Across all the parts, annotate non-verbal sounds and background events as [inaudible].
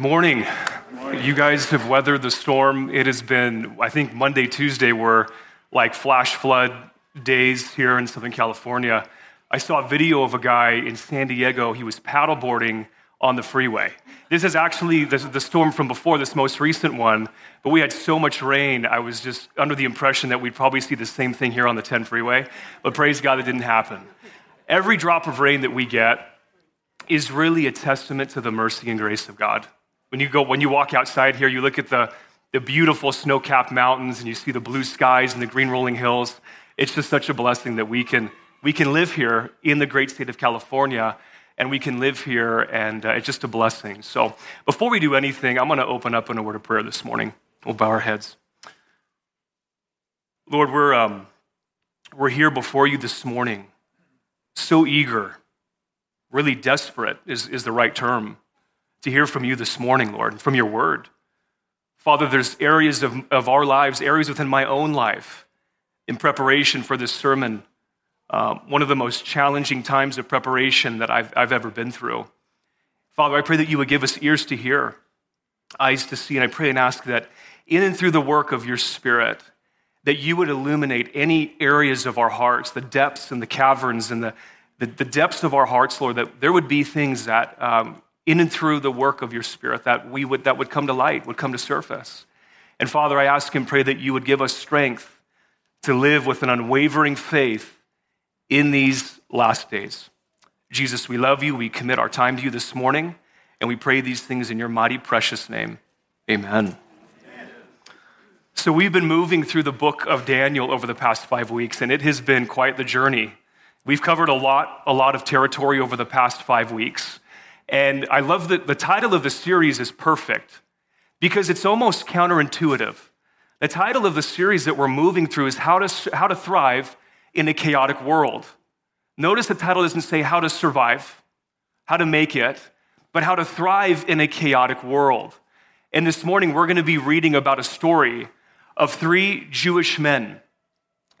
Good morning. You guys have weathered the storm. It has been, I think, Monday, Tuesday were like flash flood days here in Southern California. I saw a video of a guy in San Diego. He was paddleboarding on the freeway. This is actually the, the storm from before this most recent one, but we had so much rain. I was just under the impression that we'd probably see the same thing here on the 10 freeway, but praise God, it didn't happen. Every drop of rain that we get is really a testament to the mercy and grace of God. When you go, when you walk outside here, you look at the, the beautiful snow-capped mountains and you see the blue skies and the green rolling hills. It's just such a blessing that we can, we can live here in the great state of California and we can live here and uh, it's just a blessing. So before we do anything, I'm going to open up in a word of prayer this morning. We'll bow our heads. Lord, we're, um, we're here before you this morning, so eager, really desperate is, is the right term to hear from you this morning, Lord, from your word. Father, there's areas of, of our lives, areas within my own life, in preparation for this sermon, uh, one of the most challenging times of preparation that I've, I've ever been through. Father, I pray that you would give us ears to hear, eyes to see, and I pray and ask that in and through the work of your Spirit, that you would illuminate any areas of our hearts, the depths and the caverns and the, the, the depths of our hearts, Lord, that there would be things that um, in and through the work of your Spirit that, we would, that would come to light, would come to surface. And Father, I ask and pray that you would give us strength to live with an unwavering faith in these last days. Jesus, we love you. We commit our time to you this morning, and we pray these things in your mighty, precious name. Amen. So, we've been moving through the book of Daniel over the past five weeks, and it has been quite the journey. We've covered a lot, a lot of territory over the past five weeks. And I love that the title of the series is perfect because it's almost counterintuitive. The title of the series that we're moving through is How to, how to Thrive in a Chaotic World. Notice the title doesn't say how to survive, how to make it, but how to thrive in a chaotic world. And this morning, we're going to be reading about a story of three Jewish men.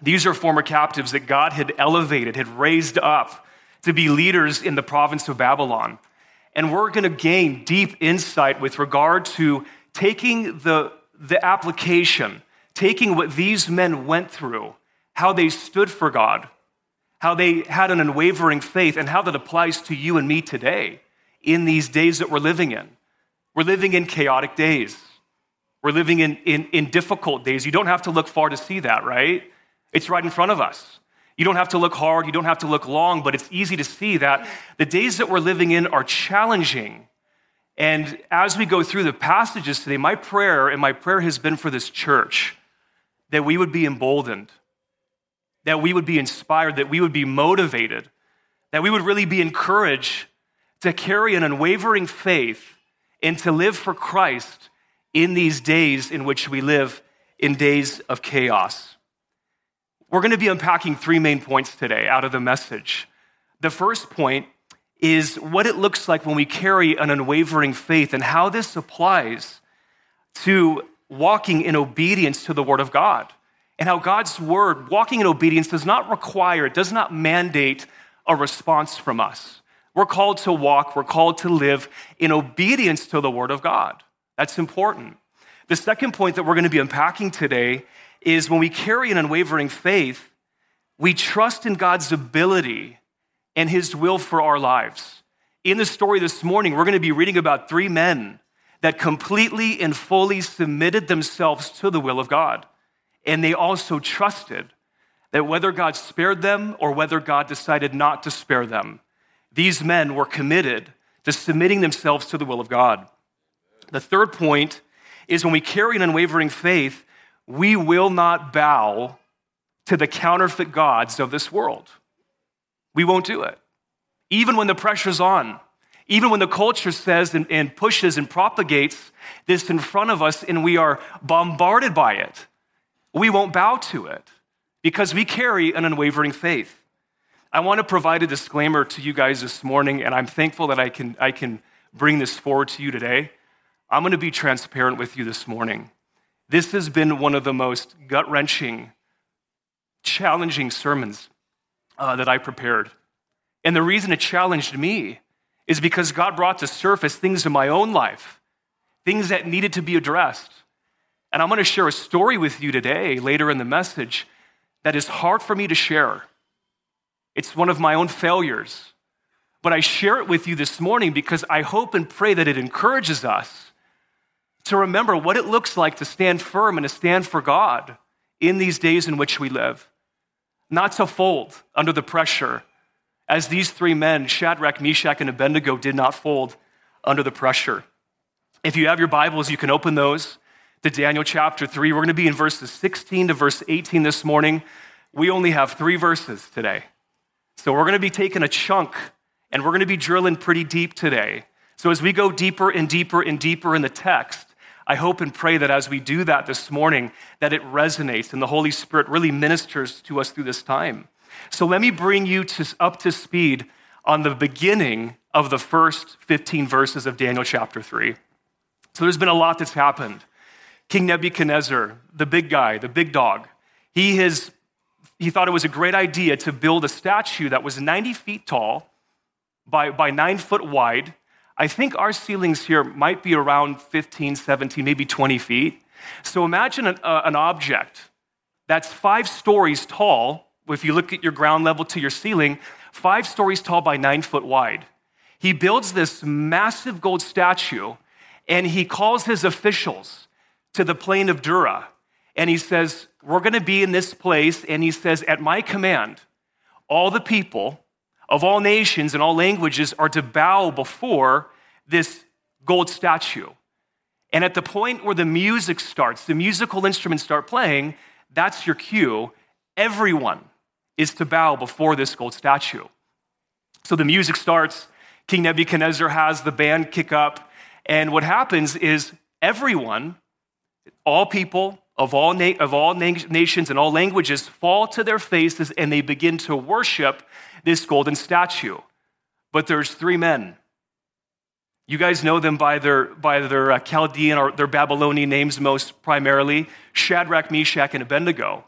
These are former captives that God had elevated, had raised up to be leaders in the province of Babylon. And we're going to gain deep insight with regard to taking the, the application, taking what these men went through, how they stood for God, how they had an unwavering faith, and how that applies to you and me today in these days that we're living in. We're living in chaotic days. We're living in, in, in difficult days. You don't have to look far to see that, right? It's right in front of us. You don't have to look hard, you don't have to look long, but it's easy to see that the days that we're living in are challenging. And as we go through the passages today, my prayer and my prayer has been for this church that we would be emboldened, that we would be inspired, that we would be motivated, that we would really be encouraged to carry an unwavering faith and to live for Christ in these days in which we live in days of chaos. We're going to be unpacking three main points today out of the message. The first point is what it looks like when we carry an unwavering faith and how this applies to walking in obedience to the Word of God. And how God's Word, walking in obedience, does not require, does not mandate a response from us. We're called to walk, we're called to live in obedience to the Word of God. That's important. The second point that we're going to be unpacking today is when we carry an unwavering faith, we trust in God's ability and his will for our lives. In the story this morning, we're going to be reading about three men that completely and fully submitted themselves to the will of God. And they also trusted that whether God spared them or whether God decided not to spare them, these men were committed to submitting themselves to the will of God. The third point is when we carry an unwavering faith, we will not bow to the counterfeit gods of this world. We won't do it. Even when the pressure's on, even when the culture says and, and, pushes and propagates this in front of us and we are bombarded by it, we won't bow to it because we carry an unwavering faith. I want to provide a disclaimer to you guys this morning, and I'm thankful that I can, I can bring this forward to you today. I'm going to be transparent with you this morning. This has been one of the most gut wrenching, challenging sermons uh, that I prepared. And the reason it challenged me is because God brought to surface things in my own life things that needed to be addressed. And I'm going to share a story with you today, later in the message, that is hard for me to share. It's one of my own failures. But I share it with you this morning because I hope and pray that it encourages us to remember what it looks like to stand firm and to stand for God in these days in which we live. Not to fold under the pressure, as these three men, Shadrach, Meshach, and Abednego, did not fold under the pressure. If you have your Bibles, you can open those to Daniel chapter 3. We're going to be in verses 16 to verse 18 this morning. We only have three verses today. So we're going to be taking a chunk and we're going to be drilling pretty deep today. So as we go deeper and deeper and deeper in the text, I hope and pray that as we do that this morning, that it resonates and the Holy Spirit really ministers to us through this time. So let me bring you to, up to speed on the beginning of the first 15 verses of Daniel chapter 3. So there's been a lot that's happened. King Nebuchadnezzar, the big guy, the big dog, he, has, he thought it was a great idea to build a statue that was 90 feet tall by, by nine foot wide. I think our ceilings here might be around 15, 17, maybe 20 feet. So imagine an, uh, an object that's five stories tall. If you look at your ground level to your ceiling, five stories tall by nine foot wide. He builds this massive gold statue and he calls his officials to the plain of Dura. And he says, We're going to be in this place. And he says, At my command, all the people of all nations and all languages are to bow before this gold statue. And at the point where the music starts, the musical instruments start playing, that's your cue. Everyone is to bow before this gold statue. So the music starts, King Nebuchadnezzar has the band kick up, and what happens is everyone, all people of all, na- of all na- nations and all languages, fall to their faces and they begin to worship this golden statue. But there's three men. You guys know them by their, by their uh, Chaldean or their Babylonian names most primarily Shadrach, Meshach, and Abednego.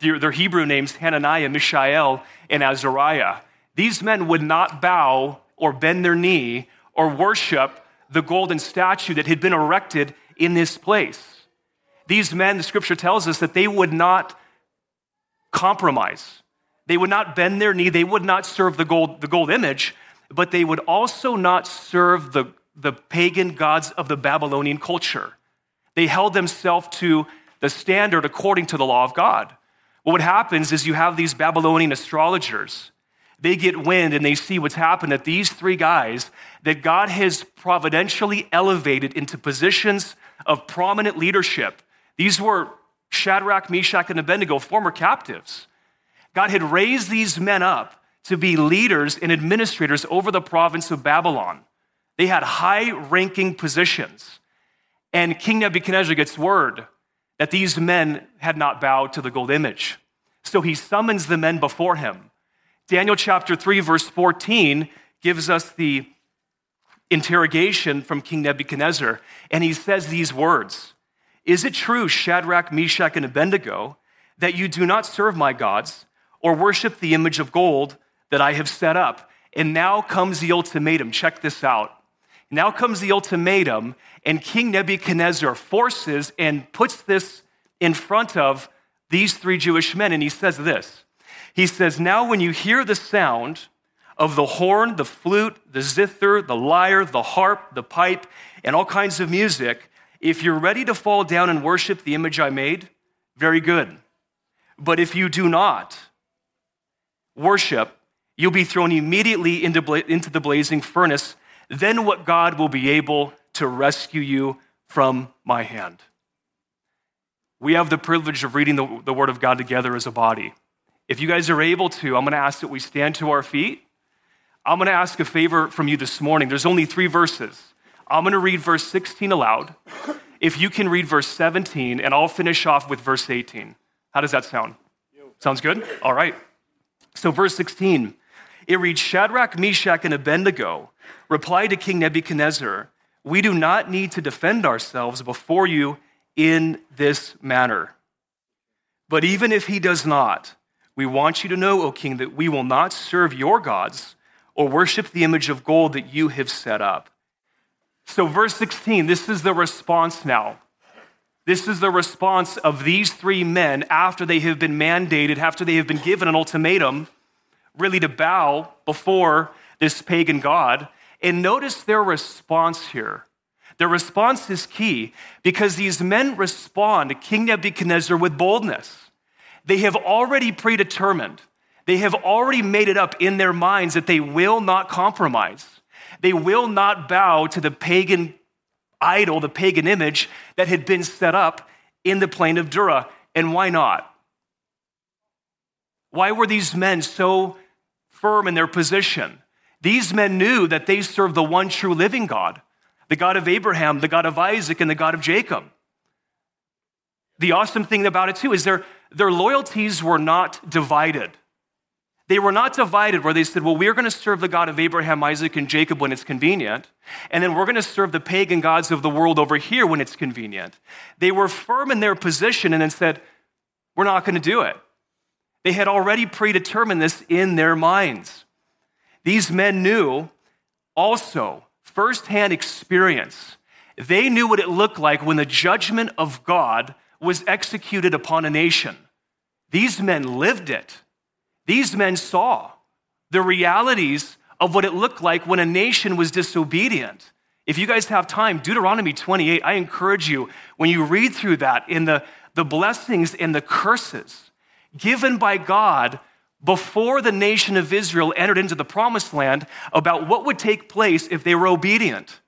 Their, their Hebrew names, Hananiah, Mishael, and Azariah. These men would not bow or bend their knee or worship the golden statue that had been erected in this place. These men, the scripture tells us that they would not compromise. They would not bend their knee. They would not serve the gold, the gold image, but they would also not serve the, the pagan gods of the Babylonian culture. They held themselves to the standard according to the law of God. Well, what happens is you have these Babylonian astrologers. They get wind and they see what's happened that these three guys that God has providentially elevated into positions of prominent leadership. These were Shadrach, Meshach, and Abednego, former captives. God had raised these men up to be leaders and administrators over the province of Babylon. They had high ranking positions. And King Nebuchadnezzar gets word that these men had not bowed to the gold image. So he summons the men before him. Daniel chapter 3, verse 14 gives us the interrogation from King Nebuchadnezzar, and he says these words Is it true, Shadrach, Meshach, and Abednego, that you do not serve my gods? or worship the image of gold that I have set up. And now comes the ultimatum. Check this out. Now comes the ultimatum, and King Nebuchadnezzar forces and puts this in front of these three Jewish men, and he says this. He says, Now when you hear the sound of the horn, the flute, the zither, the lyre, the harp, the pipe, and all kinds of music, if you're ready to fall down and worship the image I made, very good. But if you do not, worship, you'll be thrown immediately into, bla- into the blazing furnace. Then what God will be able to rescue you from my hand. We have the privilege of reading the, the Word of God together as a body. If you guys are able to, I'm going to ask that we stand to our feet. I'm going to ask a favor from you this morning. There's only three verses. I'm going to read verse 16 aloud. If you can read verse 17, and I'll finish off with verse 18. How does that sound? Sounds good? All right. So, verse 16, it reads Shadrach, Meshach, and Abednego replied to King Nebuchadnezzar, We do not need to defend ourselves before you in this manner. But even if he does not, we want you to know, O king, that we will not serve your gods or worship the image of gold that you have set up. So, verse 16, this is the response now. This is the response of these three men after they have been mandated, after they have been given an ultimatum, really to bow before this pagan god. And notice their response here. Their response is key because these men respond to King Nebuchadnezzar with boldness. They have already predetermined, they have already made it up in their minds that they will not compromise. They will not bow to the pagan idol, the pagan image that had been set up in the plain of Dura. And why not? Why were these men so firm in their position? These men knew that they served the one true living God, the God of Abraham, the God of Isaac, and the God of Jacob. The awesome thing about it, too, is their, their loyalties were not divided. They were not divided where they said, well, we're going to serve the God of Abraham, Isaac, and Jacob when it's convenient, and then we're going to serve the pagan gods of the world over here when it's convenient. They were firm in their position and then said, we're not going to do it. They had already predetermined this in their minds. These men knew also firsthand experience. They knew what it looked like when the judgment of God was executed upon a nation. These men lived it. These men saw the realities of what it looked like when a nation was disobedient. If you guys have time, Deuteronomy 28, I encourage you, when you read through that in the, the blessings and the curses given by God before the nation of Israel entered into the promised land about what would take place if they were obedient,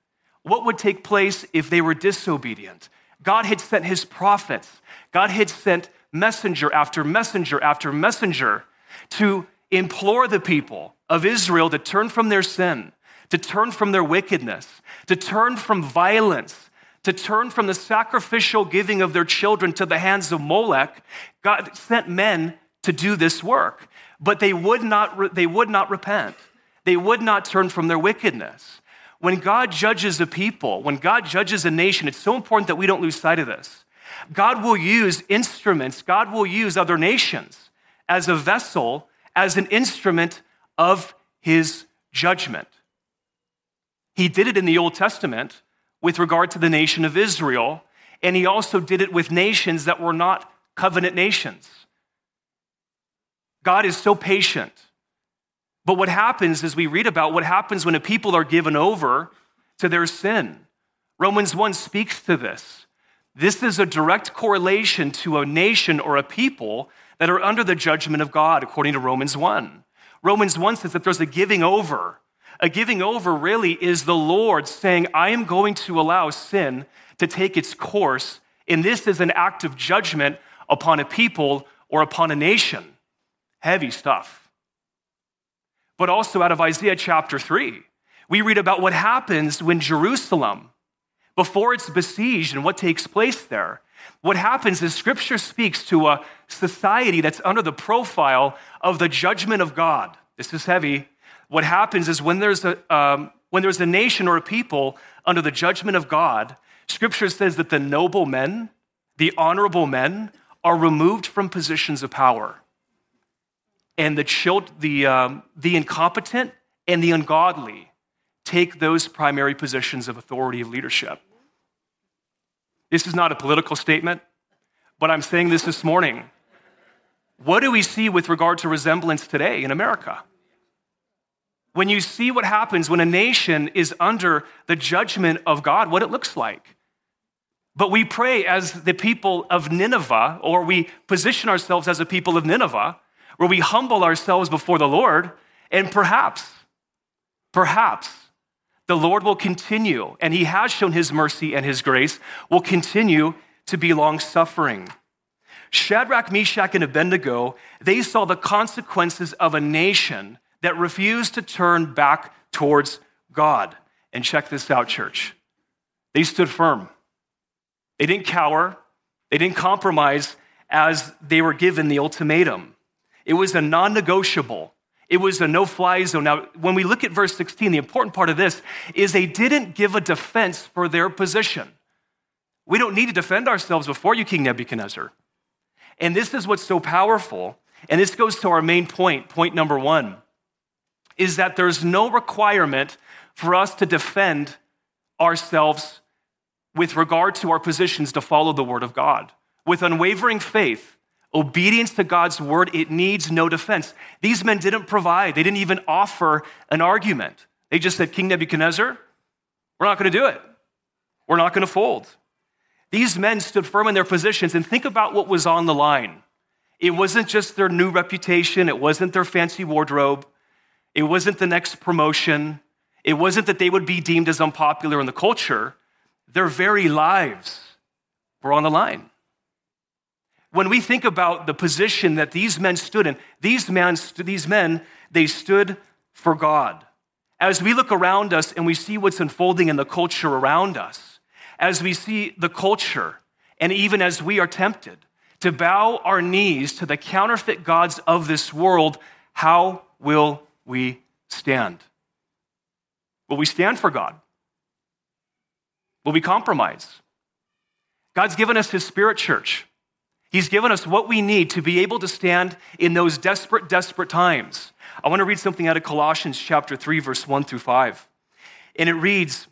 what would take place if they were disobedient. God had sent his prophets, God had sent messenger after messenger after messenger to implore the people of Israel to turn from their sin, to turn from their wickedness, to turn from violence, to turn from the sacrificial giving of their children to the hands of Molech. God sent men to do this work, but they would not, they would not repent. They would not turn from their wickedness. When God judges a people, when God judges a nation, it's so important that we don't lose sight of this. God will use instruments, God will use other nations as a vessel, as an instrument of his judgment. He did it in the Old Testament with regard to the nation of Israel, and he also did it with nations that were not covenant nations. God is so patient. But what happens as we read about what happens when a people are given over to their sin? Romans 1 speaks to this. This is a direct correlation to a nation or a people that are under the judgment of God, according to Romans 1. Romans 1 says that there's a giving over. A giving over really is the Lord saying, I am going to allow sin to take its course, and this is an act of judgment upon a people or upon a nation. Heavy stuff. But also out of Isaiah chapter 3, we read about what happens when Jerusalem, before it's besieged and what takes place there. What happens is Scripture speaks to a society that's under the profile of the judgment of God. This is heavy. What happens is when there's a, um, when there's a nation or a people under the judgment of God, Scripture says that the noble men, the honorable men, are removed from positions of power. And the, the, um, the incompetent and the ungodly take those primary positions of authority of leadership. This is not a political statement, but I'm saying this this morning. What do we see with regard to resemblance today in America? When you see what happens when a nation is under the judgment of God, what it looks like. But we pray as the people of Nineveh, or we position ourselves as a people of Nineveh, where we humble ourselves before the Lord, and perhaps, perhaps the Lord will continue, and He has shown His mercy and His grace, will continue to be long suffering. Shadrach, Meshach, and Abednego, they saw the consequences of a nation that refused to turn back towards God. And check this out, church. They stood firm. They didn't cower, they didn't compromise as they were given the ultimatum. It was a non negotiable. It was a no fly zone. Now, when we look at verse 16, the important part of this is they didn't give a defense for their position. We don't need to defend ourselves before you, King Nebuchadnezzar. And this is what's so powerful. And this goes to our main point, point number one, is that there's no requirement for us to defend ourselves with regard to our positions to follow the word of God. With unwavering faith, obedience to God's word, it needs no defense. These men didn't provide, they didn't even offer an argument. They just said, King Nebuchadnezzar, we're not going to do it. We're not going to fold. These men stood firm in their positions and think about what was on the line. It wasn't just their new reputation, it wasn't their fancy wardrobe, it wasn't the next promotion, it wasn't that they would be deemed as unpopular in the culture. Their very lives were on the line. When we think about the position that these men stood in, these men, these men they stood for God. As we look around us and we see what's unfolding in the culture around us, as we see the culture, and even as we are tempted to bow our knees to the counterfeit gods of this world, how will we stand? Will we stand for God? Will we compromise? God's given us His Spirit Church. He's given us what we need to be able to stand in those desperate, desperate times. I want to read something out of Colossians chapter 3, verse 1 through 5. And it reads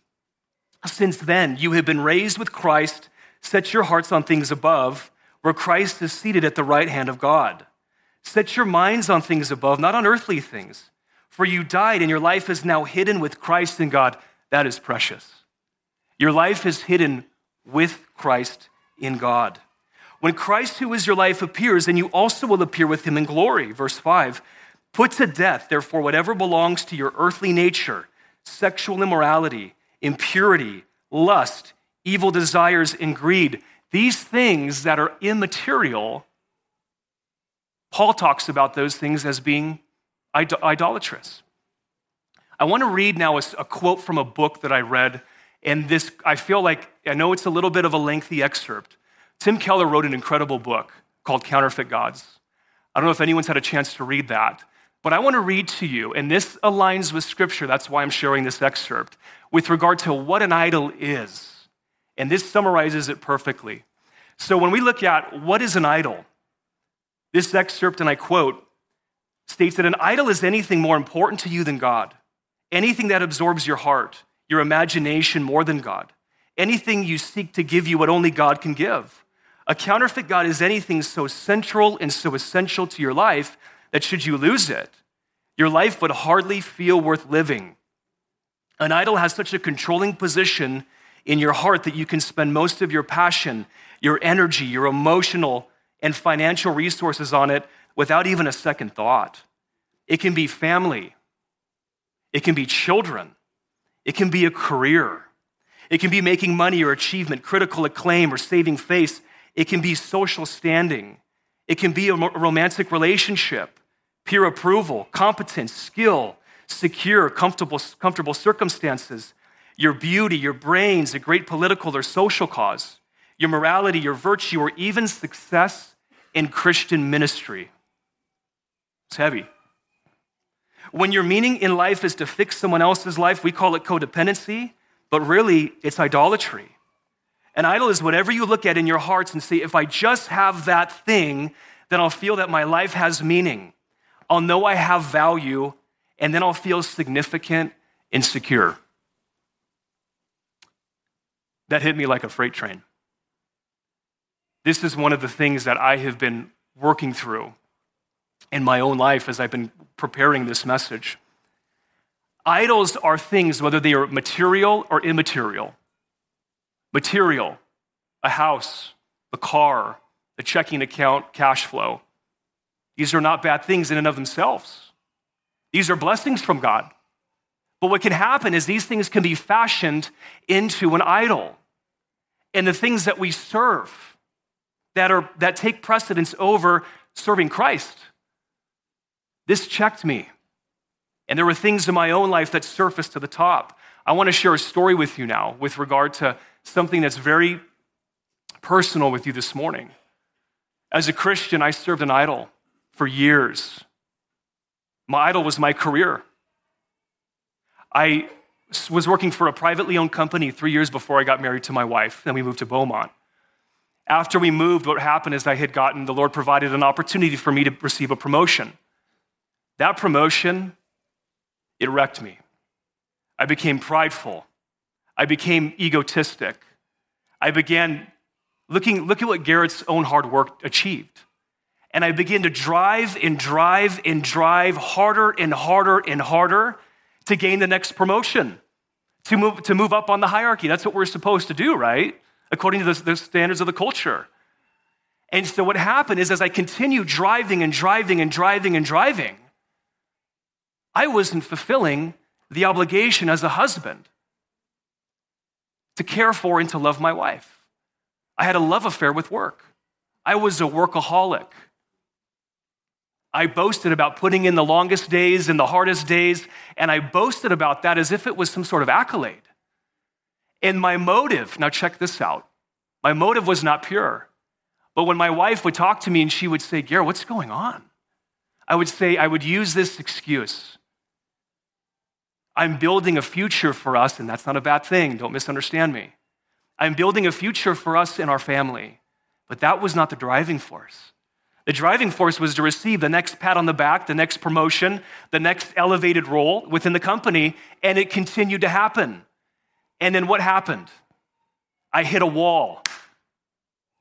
Since then, you have been raised with Christ, set your hearts on things above, where Christ is seated at the right hand of God. Set your minds on things above, not on earthly things. For you died, and your life is now hidden with Christ in God. That is precious. Your life is hidden with Christ in God. When Christ, who is your life, appears, then you also will appear with him in glory. Verse 5 Put to death, therefore, whatever belongs to your earthly nature sexual immorality, impurity, lust, evil desires, and greed. These things that are immaterial, Paul talks about those things as being idolatrous. I want to read now a, a quote from a book that I read, and this, I feel like, I know it's a little bit of a lengthy excerpt. Tim Keller wrote an incredible book called Counterfeit Gods. I don't know if anyone's had a chance to read that, but I want to read to you, and this aligns with Scripture, that's why I'm sharing this excerpt, with regard to what an idol is. And this summarizes it perfectly. So when we look at what is an idol, this excerpt, and I quote, states that an idol is anything more important to you than God, anything that absorbs your heart, your imagination more than God, anything you seek to give you what only God can give. A counterfeit God is anything so central and so essential to your life that should you lose it, your life would hardly feel worth living. An idol has such a controlling position in your heart that you can spend most of your passion, your energy, your emotional and financial resources on it without even a second thought. It can be family, it can be children, it can be a career, it can be making money or achievement, critical acclaim, or saving face. It can be social standing, it can be a romantic relationship, peer approval, competence, skill, secure, comfortable, comfortable circumstances, your beauty, your brains, a great political or social cause, your morality, your virtue, or even success in Christian ministry. It's heavy. When your meaning in life is to fix someone else's life, we call it codependency, but really it's idolatry. An idol is whatever you look at in your hearts and say, if I just have that thing, then I'll feel that my life has meaning. I'll know I have value, and then I'll feel significant and secure. That hit me like a freight train. This is one of the things that I have been working through in my own life as I've been preparing this message. Idols are things, whether they are material or immaterial. Material, a house, a car, a checking account, cash flow. These are not bad things in and of themselves. These are blessings from God. But what can happen is these things can be fashioned into an idol. And the things that we serve that, are, that take precedence over serving Christ this checked me. And there were things in my own life that surfaced to the top. I want to share a story with you now with regard to something that's very personal with you this morning. As a Christian, I served an idol for years. My idol was my career. I was working for a privately owned company three years before I got married to my wife. Then we moved to Beaumont. After we moved, what happened is I had gotten, the Lord provided an opportunity for me to receive a promotion. That promotion, it wrecked me. I became prideful. I became egotistic. I began looking, look at what Garrett's own hard work achieved. And I began to drive and drive and drive harder and harder and harder to gain the next promotion, to move, to move up on the hierarchy. That's what we're supposed to do, right? According to the, the standards of the culture. And so what happened is as I continued driving and driving and driving and driving, I wasn't fulfilling the obligation as a husband to care for and to love my wife. I had a love affair with work. I was a workaholic. I boasted about putting in the longest days and the hardest days, and I boasted about that as if it was some sort of accolade. And my motive, now check this out, my motive was not pure. But when my wife would talk to me and she would say, Garrett, what's going on? I would say, I would use this excuse. I'm building a future for us, and that's not a bad thing. Don't misunderstand me. I'm building a future for us and our family. But that was not the driving force. The driving force was to receive the next pat on the back, the next promotion, the next elevated role within the company, and it continued to happen. And then what happened? I hit a wall.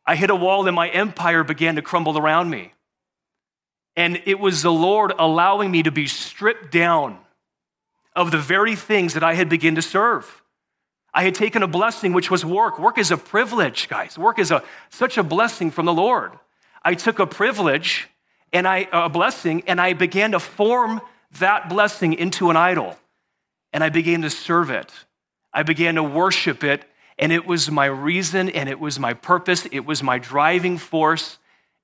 I hit a wall and my empire began to crumble around me. And it was the Lord allowing me to be stripped down of the very things that I had begun to serve. I had taken a blessing, which was work. Work is a privilege, guys. Work is a, such a blessing from the Lord. I took a privilege and I, a blessing, and I began to form that blessing into an idol. And I began to serve it. I began to worship it and it was my reason and it was my purpose. It was my driving force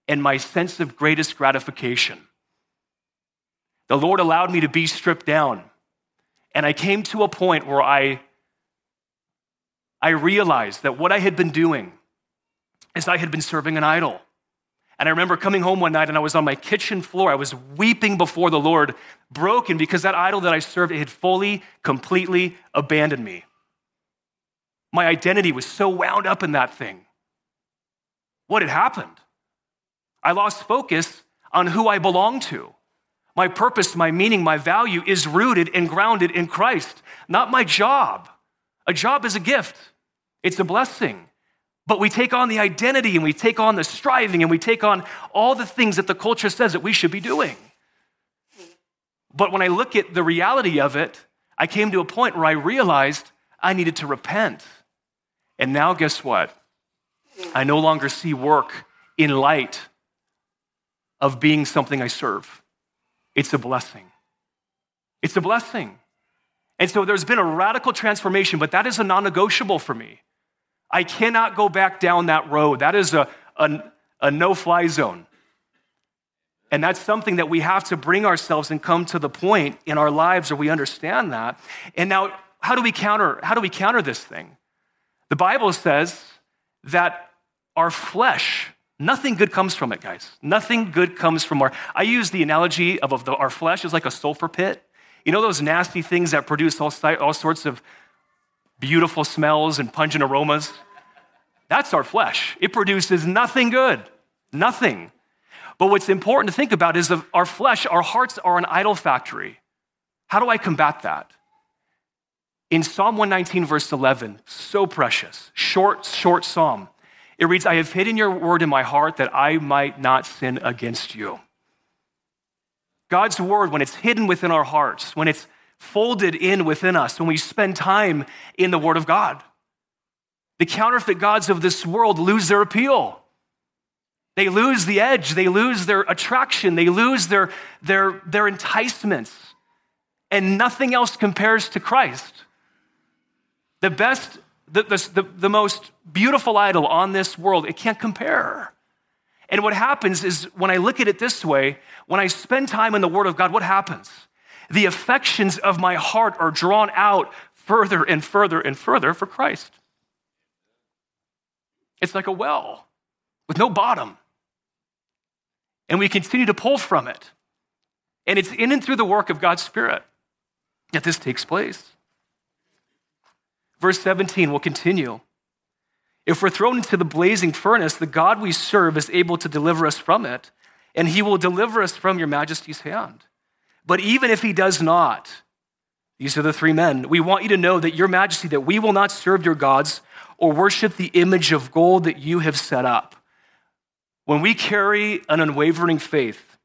and my sense of greatest gratification. The Lord allowed me to be stripped down. And I came to a point where I, I realized that what I had been doing is I had been serving an idol. And I remember coming home one night and I was on my kitchen floor. I was weeping before the Lord, broken because that idol that I served had fully, completely abandoned me. My identity was so wound up in that thing. What had happened? I lost focus on who I belonged to. My purpose, my meaning, my value is rooted and grounded in Christ, not my job. A job is a gift, it's a blessing. But we take on the identity and we take on the striving and we take on all the things that the culture says that we should be doing. But when I look at the reality of it, I came to a point where I realized I needed to repent. And now, guess what? I no longer see work in light of being something I serve. It's a blessing. It's a blessing. And so there's been a radical transformation, but that is a non negotiable for me. I cannot go back down that road. That is a, a, a no fly zone. And that's something that we have to bring ourselves and come to the point in our lives where we understand that. And now, how do we counter, how do we counter this thing? The Bible says that our flesh, nothing good comes from it, guys. Nothing good comes from our. I use the analogy of, of the, our flesh is like a sulfur pit. You know those nasty things that produce all, all sorts of beautiful smells and pungent aromas? That's our flesh. It produces nothing good, nothing. But what's important to think about is that our flesh, our hearts are an idol factory. How do I combat that? In Psalm 119, verse 11, so precious, short, short psalm, it reads, I have hidden your word in my heart that I might not sin against you. God's word, when it's hidden within our hearts, when it's folded in within us, when we spend time in the word of God, the counterfeit gods of this world lose their appeal. They lose the edge, they lose their attraction, they lose their, their, their enticements, and nothing else compares to Christ. The best, the, the, the, most beautiful idol on this world, it can't compare. And what happens is when I look at it this way, when I spend time in the Word of God, what happens? The affections of my heart are drawn out further and further and further for Christ. It's like a well with no bottom. And we continue to pull from it. And it's in and through the work of God's Spirit that this takes place. Verse 17 will continue. If we're thrown into the blazing furnace, the God we serve is able to deliver us from it, and he will deliver us from your majesty's hand. But even if he does not, These are the three men. We want you to know that, Your Majesty, that we will not serve your gods or worship the image of gold that you have set up. When we carry an unwavering faith,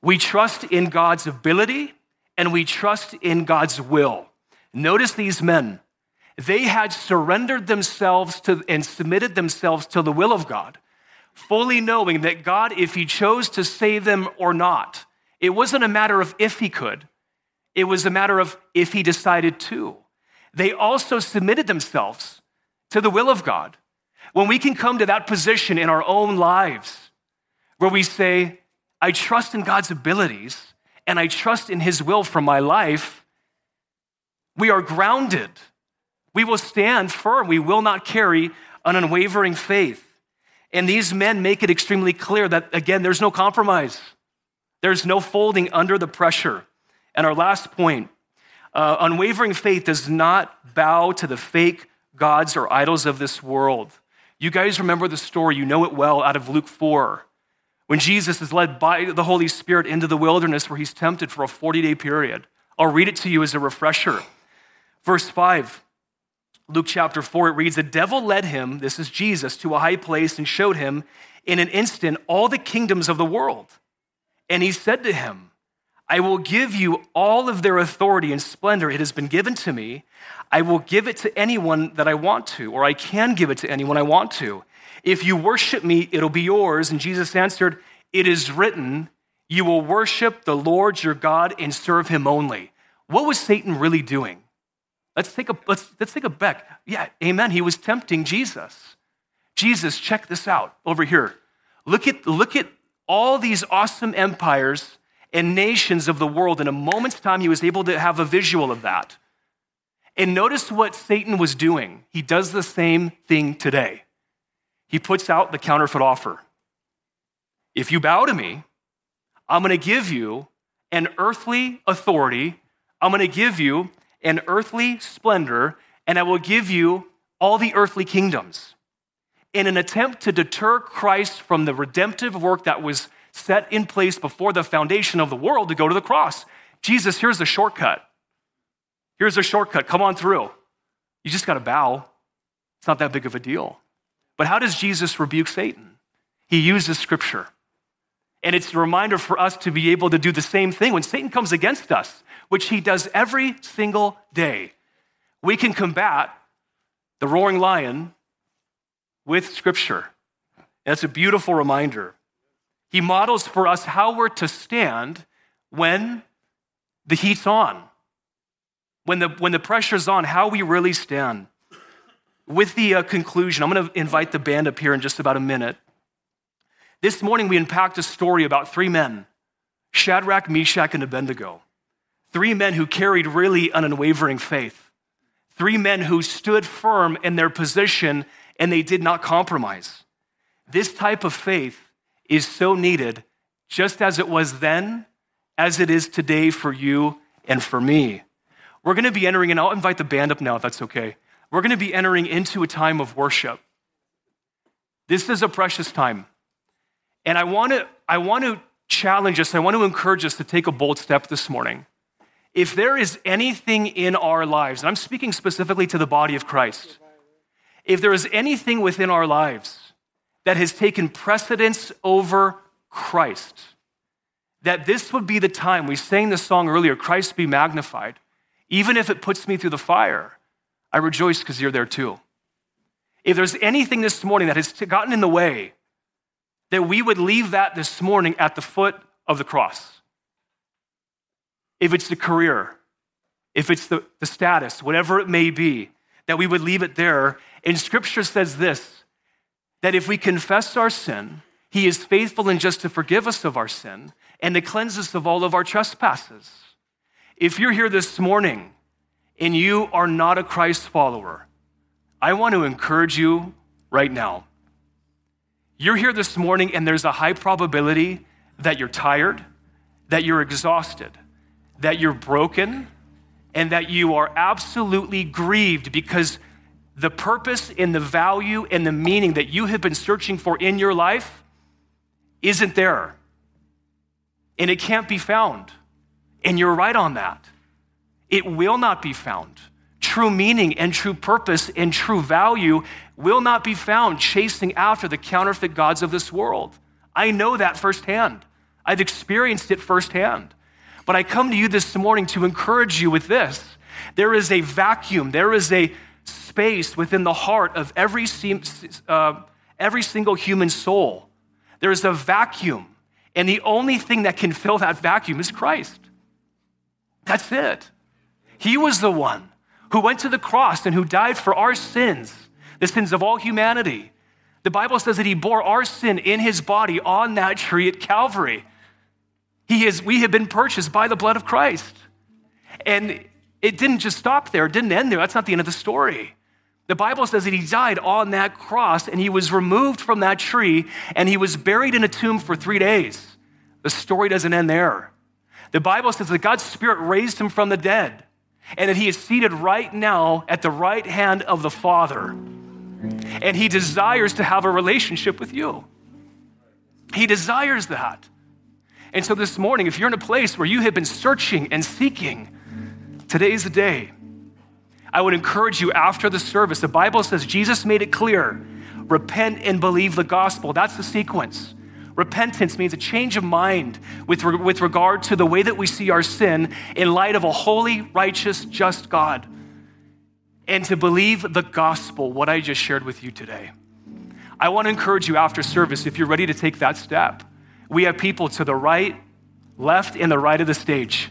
we trust in God's ability and we trust in God's will. Notice these men. They had surrendered themselves to and submitted themselves to the will of God, fully knowing that God, if He chose to save them or not, it wasn't a matter of if He could, it was a matter of if He decided to. They also submitted themselves to the will of God. When we can come to that position in our own lives where we say, I trust in God's abilities and I trust in His will for my life, we are grounded. We will stand firm. We will not carry an unwavering faith. And these men make it extremely clear that, again, there's no compromise, there's no folding under the pressure. And our last point uh, unwavering faith does not bow to the fake gods or idols of this world. You guys remember the story, you know it well, out of Luke 4, when Jesus is led by the Holy Spirit into the wilderness where he's tempted for a 40 day period. I'll read it to you as a refresher. Verse 5, Luke chapter 4, it reads The devil led him, this is Jesus, to a high place and showed him in an instant all the kingdoms of the world. And he said to him, I will give you all of their authority and splendor. It has been given to me. I will give it to anyone that I want to, or I can give it to anyone I want to. If you worship me, it'll be yours. And Jesus answered, It is written, You will worship the Lord your God and serve him only. What was Satan really doing? Let's take a, let's, let's take a back. Yeah, amen. He was tempting Jesus. Jesus, check this out over here. Look at, look at all these awesome empires and nations of the world. In a moment's time, he was able to have a visual of that. And notice what Satan was doing. He does the same thing today. He puts out the counterfeit offer. If you bow to me, I'm going to give you an earthly authority. I'm going to give you an earthly splendor, and I will give you all the earthly kingdoms. In an attempt to deter Christ from the redemptive work that was set in place before the foundation of the world to go to the cross. Jesus, here's a shortcut. Here's a shortcut. Come on through. You just got to bow. It's not that big of a deal. But how does Jesus rebuke Satan? He uses scripture. And it's a reminder for us to be able to do the same thing when Satan comes against us, which he does every single day. We can combat the roaring lion with scripture. It's a beautiful reminder. He models for us how we're to stand when the heat's on, when the, when the pressure's on, how we really stand. With the uh, conclusion, I'm going to invite the band up here in just about a minute. This morning, we unpacked a story about three men Shadrach, Meshach, and Abednego. Three men who carried really an unwavering faith. Three men who stood firm in their position and they did not compromise. This type of faith is so needed, just as it was then, as it is today for you and for me. We're going to be entering, and I'll invite the band up now if that's okay. We're going to be entering into a time of worship. This is a precious time. And I want to, I want to challenge us, I want to encourage us to take a bold step this morning. If there is anything in our lives, and I'm speaking specifically to the body of Christ, if there is anything within our lives that has taken precedence over Christ. That this would be the time, we sang the song earlier, Christ be magnified. Even if it puts me through the fire, I rejoice because you're there too. If there's anything this morning that has gotten in the way, that we would leave that this morning at the foot of the cross. If it's the career, if it's the, the status, whatever it may be, that we would leave it there. And scripture says this that if we confess our sin, he is faithful and just to forgive us of our sin and to cleanse us of all of our trespasses. If you're here this morning and you are not a Christ follower, I want to encourage you right now. You're here this morning and there's a high probability that you're tired, that you're exhausted, that you're broken, and that you are absolutely grieved because the purpose and the value and the meaning that you have been searching for in your life isn't there. And it can't be found. And you're right on that. it will not be found. True meaning and true purpose and true value will not be found chasing after the counterfeit gods of this world. I know that firsthand. I've experienced it firsthand. But I come to you this morning to encourage you with this. There is a vacuum, there is a space within the heart of every, uh, every single human soul. There is a vacuum, and the only thing that can fill that vacuum is Christ. That's it. He was the one who went to the cross and who died for our sins, the sins of all humanity. The Bible says that he bore our sin in his body on that tree at Calvary. He is, we have been purchased by the blood of Christ. And it didn't just stop there, it didn't end there. That's not the end of the story. The Bible says that he died on that cross and he was removed from that tree and he was buried in a tomb for three days. The story doesn't end there. The Bible says that God's Spirit raised him from the dead and that he is seated right now at the right hand of the Father. And he desires to have a relationship with you. He desires that. And so this morning, if you're in a place where you have been searching and seeking, today's the day. I would encourage you after the service. The Bible says Jesus made it clear repent and believe the gospel. That's the sequence. Repentance means a change of mind with, with regard to the way that we see our sin in light of a holy, righteous, just God. And to believe the gospel, what I just shared with you today. I want to encourage you after service, if you're ready to take that step, we have people to the right, left, and the right of the stage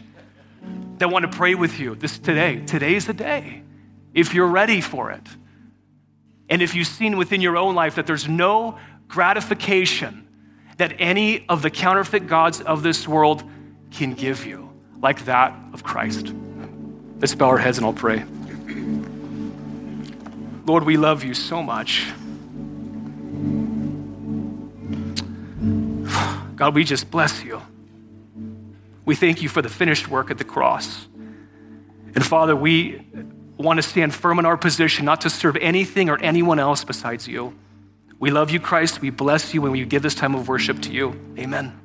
that want to pray with you this today. Today's the day. If you're ready for it. And if you've seen within your own life that there's no gratification that any of the counterfeit gods of this world can give you, like that of Christ. Let's bow our heads and I'll pray. Lord, we love you so much. [sighs] God, we just bless you. We thank you for the finished work at the cross. And Father, we want to stand firm in our position not to serve anything or anyone else besides you. We love you, Christ. We bless you when we give this time of worship to you. Amen.